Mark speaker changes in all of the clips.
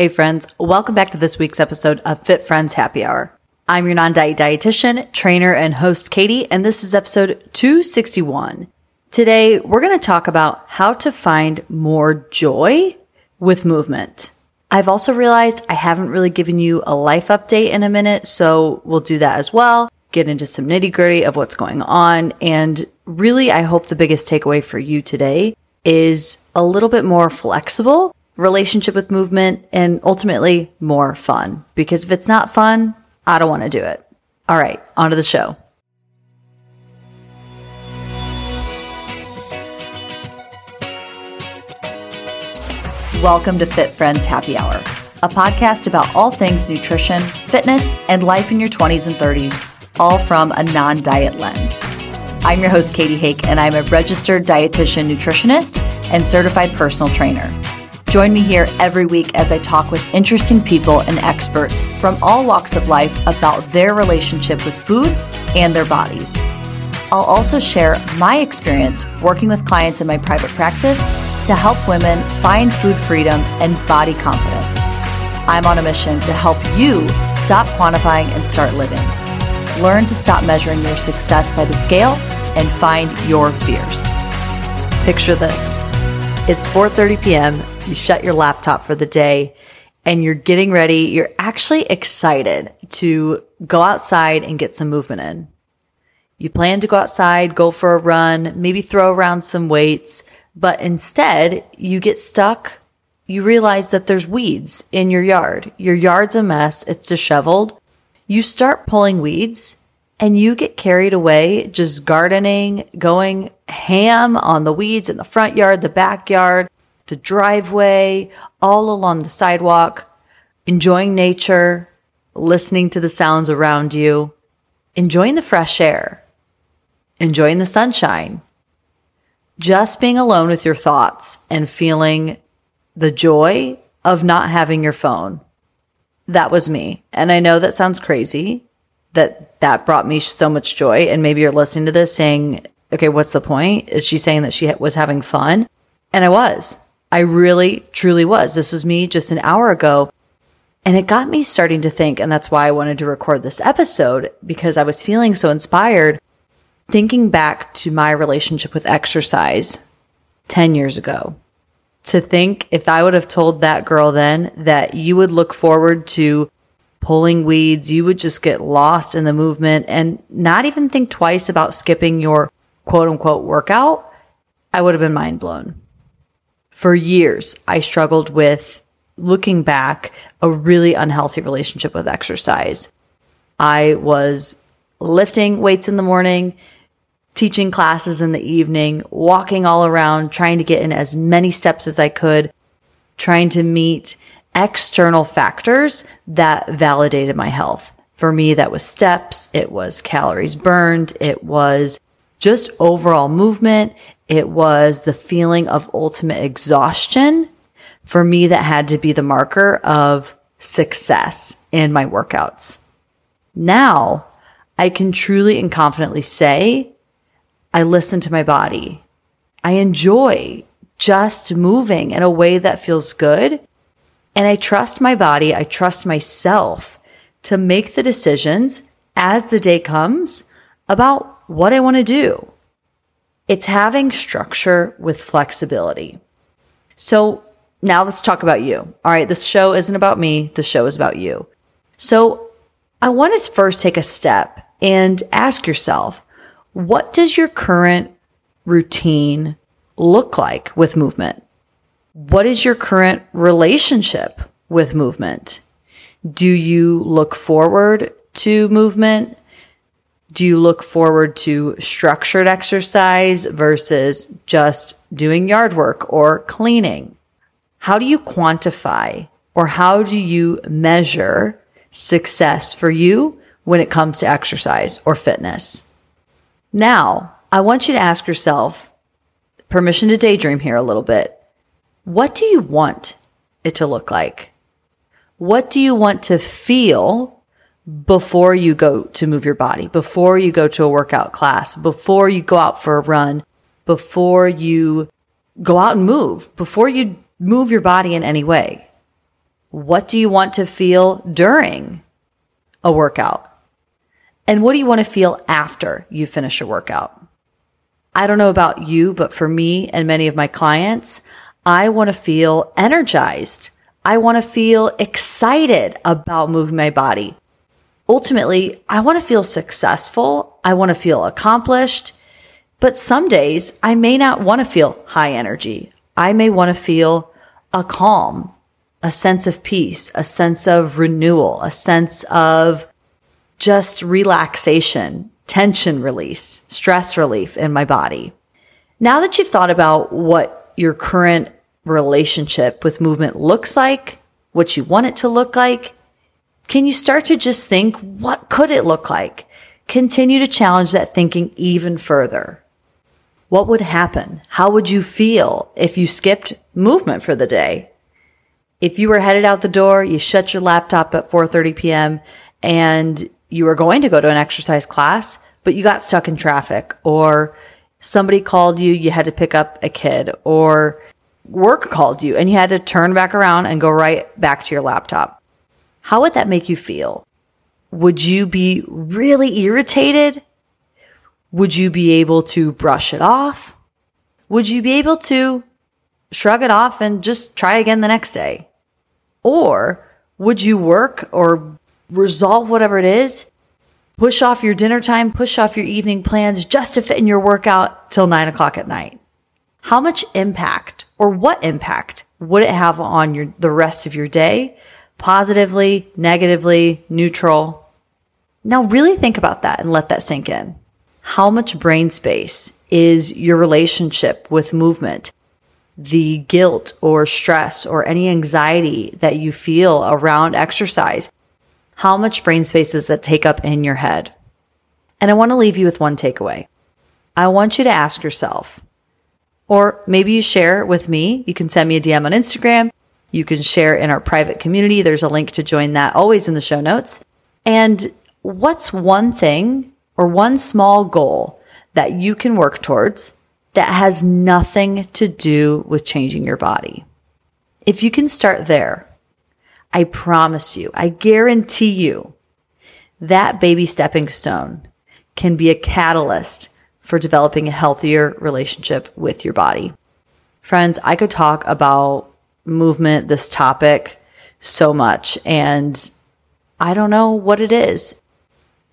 Speaker 1: Hey friends, welcome back to this week's episode of Fit Friends Happy Hour. I'm your non-diet dietitian, trainer, and host Katie, and this is episode 261. Today, we're going to talk about how to find more joy with movement. I've also realized I haven't really given you a life update in a minute, so we'll do that as well. Get into some nitty gritty of what's going on. And really, I hope the biggest takeaway for you today is a little bit more flexible relationship with movement and ultimately more fun. Because if it's not fun, I don't want to do it. All right, on to the show. Welcome to Fit Friends Happy Hour, a podcast about all things nutrition, fitness, and life in your 20s and 30s, all from a non diet lens. I'm your host, Katie Hake, and I'm a registered dietitian nutritionist and certified personal trainer. Join me here every week as I talk with interesting people and experts from all walks of life about their relationship with food and their bodies. I'll also share my experience working with clients in my private practice to help women find food freedom and body confidence. I'm on a mission to help you stop quantifying and start living. Learn to stop measuring your success by the scale and find your fears. Picture this. It's 4:30 p.m. You shut your laptop for the day and you're getting ready. You're actually excited to go outside and get some movement in. You plan to go outside, go for a run, maybe throw around some weights, but instead you get stuck. You realize that there's weeds in your yard. Your yard's a mess. It's disheveled. You start pulling weeds and you get carried away just gardening, going ham on the weeds in the front yard, the backyard, the driveway, all along the sidewalk, enjoying nature, listening to the sounds around you, enjoying the fresh air enjoying the sunshine, just being alone with your thoughts and feeling the joy of not having your phone. That was me. And I know that sounds crazy that that brought me so much joy. And maybe you're listening to this saying, okay, what's the point? Is she saying that she was having fun? And I was. I really, truly was. This was me just an hour ago. And it got me starting to think, and that's why I wanted to record this episode because I was feeling so inspired thinking back to my relationship with exercise 10 years ago, to think if I would have told that girl then that you would look forward to pulling weeds, you would just get lost in the movement and not even think twice about skipping your quote unquote workout, I would have been mind blown. For years, I struggled with looking back a really unhealthy relationship with exercise. I was lifting weights in the morning, teaching classes in the evening, walking all around, trying to get in as many steps as I could, trying to meet external factors that validated my health. For me, that was steps. It was calories burned. It was just overall movement. It was the feeling of ultimate exhaustion. For me, that had to be the marker of success in my workouts. Now I can truly and confidently say I listen to my body. I enjoy just moving in a way that feels good. And I trust my body. I trust myself to make the decisions as the day comes about what I want to do. It's having structure with flexibility. So now let's talk about you. All right. This show isn't about me. The show is about you. So I want to first take a step and ask yourself, what does your current routine look like with movement? What is your current relationship with movement? Do you look forward to movement? Do you look forward to structured exercise versus just doing yard work or cleaning? How do you quantify or how do you measure success for you when it comes to exercise or fitness? Now, I want you to ask yourself, permission to daydream here a little bit. What do you want it to look like? What do you want to feel before you go to move your body, before you go to a workout class, before you go out for a run, before you go out and move, before you move your body in any way? What do you want to feel during a workout? And what do you want to feel after you finish a workout? I don't know about you, but for me and many of my clients, I want to feel energized. I want to feel excited about moving my body. Ultimately, I want to feel successful. I want to feel accomplished. But some days I may not want to feel high energy. I may want to feel a calm, a sense of peace, a sense of renewal, a sense of just relaxation, tension release, stress relief in my body. Now that you've thought about what your current relationship with movement looks like, what you want it to look like, can you start to just think, what could it look like? Continue to challenge that thinking even further. What would happen? How would you feel if you skipped movement for the day? If you were headed out the door, you shut your laptop at 4:30 p.m. and you were going to go to an exercise class, but you got stuck in traffic or somebody called you, you had to pick up a kid or work called you and you had to turn back around and go right back to your laptop. How would that make you feel? Would you be really irritated? Would you be able to brush it off? Would you be able to shrug it off and just try again the next day? Or would you work or resolve whatever it is, push off your dinner time, push off your evening plans just to fit in your workout till nine o'clock at night? How much impact or what impact would it have on your, the rest of your day? Positively, negatively, neutral? Now really think about that and let that sink in. How much brain space is your relationship with movement? The guilt or stress or any anxiety that you feel around exercise how much brain space does that take up in your head? And I want to leave you with one takeaway. I want you to ask yourself, or maybe you share with me. You can send me a DM on Instagram. You can share in our private community. There's a link to join that always in the show notes. And what's one thing or one small goal that you can work towards that has nothing to do with changing your body? If you can start there, I promise you, I guarantee you that baby stepping stone can be a catalyst for developing a healthier relationship with your body. Friends, I could talk about movement, this topic so much, and I don't know what it is.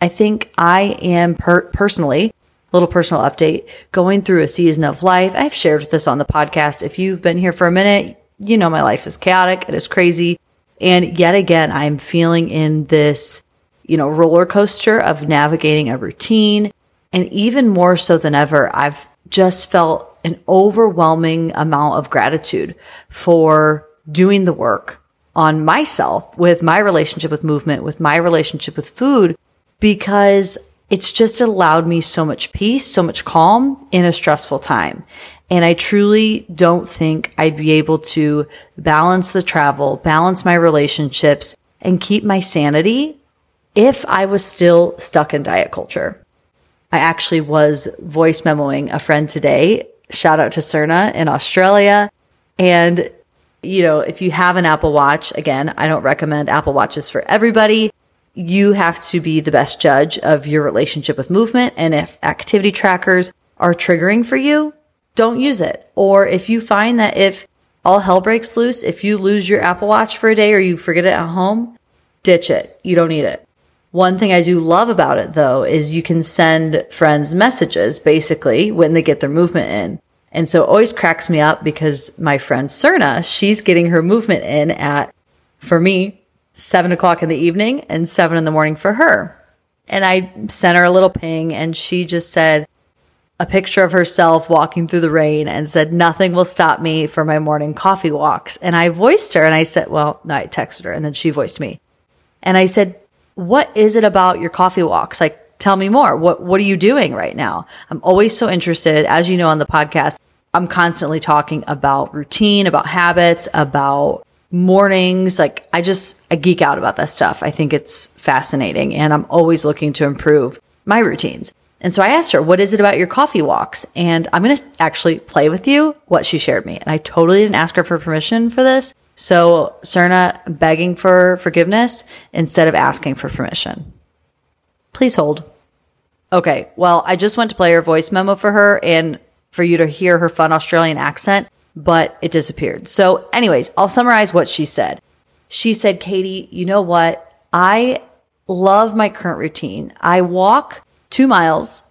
Speaker 1: I think I am per- personally, little personal update, going through a season of life. I've shared this on the podcast. If you've been here for a minute, you know my life is chaotic. It is crazy. And yet again, I'm feeling in this, you know, roller coaster of navigating a routine. And even more so than ever, I've just felt an overwhelming amount of gratitude for doing the work on myself with my relationship with movement, with my relationship with food, because it's just allowed me so much peace, so much calm in a stressful time. And I truly don't think I'd be able to balance the travel, balance my relationships and keep my sanity if I was still stuck in diet culture. I actually was voice memoing a friend today. Shout out to Cerna in Australia. And, you know, if you have an Apple Watch, again, I don't recommend Apple Watches for everybody. You have to be the best judge of your relationship with movement. And if activity trackers are triggering for you, don't use it. Or if you find that if all hell breaks loose, if you lose your Apple Watch for a day or you forget it at home, ditch it. You don't need it. One thing I do love about it though is you can send friends messages basically when they get their movement in. And so it always cracks me up because my friend Cerna, she's getting her movement in at, for me, seven o'clock in the evening and seven in the morning for her. And I sent her a little ping and she just said, a picture of herself walking through the rain and said, nothing will stop me for my morning coffee walks. And I voiced her and I said, well, no, I texted her and then she voiced me. And I said, what is it about your coffee walks? Like, tell me more. What, what are you doing right now? I'm always so interested. As you know, on the podcast, I'm constantly talking about routine, about habits, about mornings. Like I just, I geek out about that stuff. I think it's fascinating and I'm always looking to improve my routines. And so I asked her, what is it about your coffee walks? And I'm going to actually play with you what she shared me. And I totally didn't ask her for permission for this, So Serna begging for forgiveness instead of asking for permission. Please hold. Okay, well, I just went to play her voice memo for her and for you to hear her fun Australian accent, but it disappeared. So, anyways, I'll summarize what she said. She said, Katie, you know what? I love my current routine. I walk two miles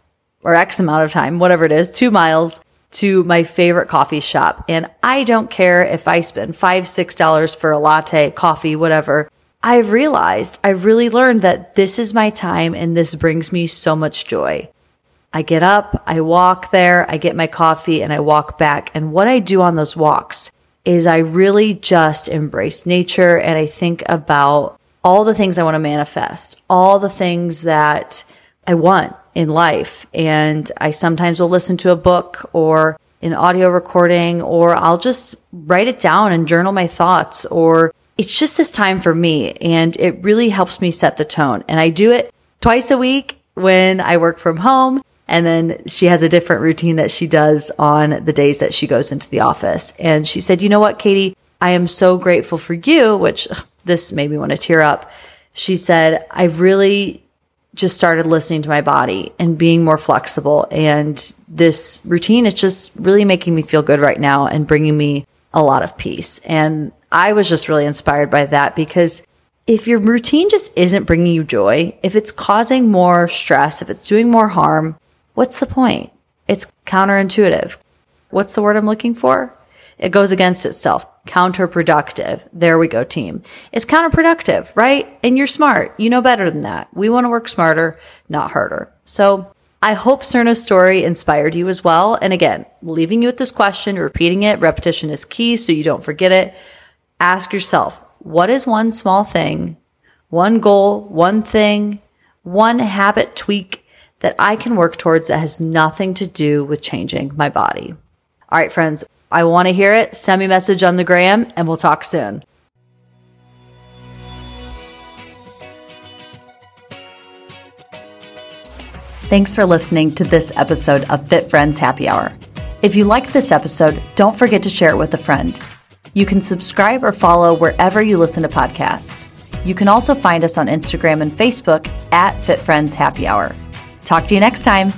Speaker 1: or X amount of time, whatever it is, two miles to my favorite coffee shop. And I don't care if I spend five, six dollars for a latte, coffee, whatever. I've realized, I've really learned that this is my time and this brings me so much joy. I get up, I walk there, I get my coffee and I walk back. And what I do on those walks is I really just embrace nature and I think about all the things I want to manifest, all the things that I want in life. And I sometimes will listen to a book or an audio recording, or I'll just write it down and journal my thoughts, or it's just this time for me. And it really helps me set the tone. And I do it twice a week when I work from home. And then she has a different routine that she does on the days that she goes into the office. And she said, you know what, Katie, I am so grateful for you, which ugh, this made me want to tear up. She said, I really just started listening to my body and being more flexible. And this routine is just really making me feel good right now and bringing me a lot of peace. And I was just really inspired by that because if your routine just isn't bringing you joy, if it's causing more stress, if it's doing more harm, what's the point? It's counterintuitive. What's the word I'm looking for? It goes against itself counterproductive. There we go, team. It's counterproductive, right? And you're smart. You know better than that. We want to work smarter, not harder. So I hope Cerna's story inspired you as well. And again, leaving you with this question, repeating it, repetition is key so you don't forget it. Ask yourself, what is one small thing, one goal, one thing, one habit tweak that I can work towards that has nothing to do with changing my body? All right, friends, I want to hear it. Send me a message on the gram and we'll talk soon. Thanks for listening to this episode of Fit Friends Happy Hour. If you liked this episode, don't forget to share it with a friend. You can subscribe or follow wherever you listen to podcasts. You can also find us on Instagram and Facebook at Fit Friends Happy Hour. Talk to you next time.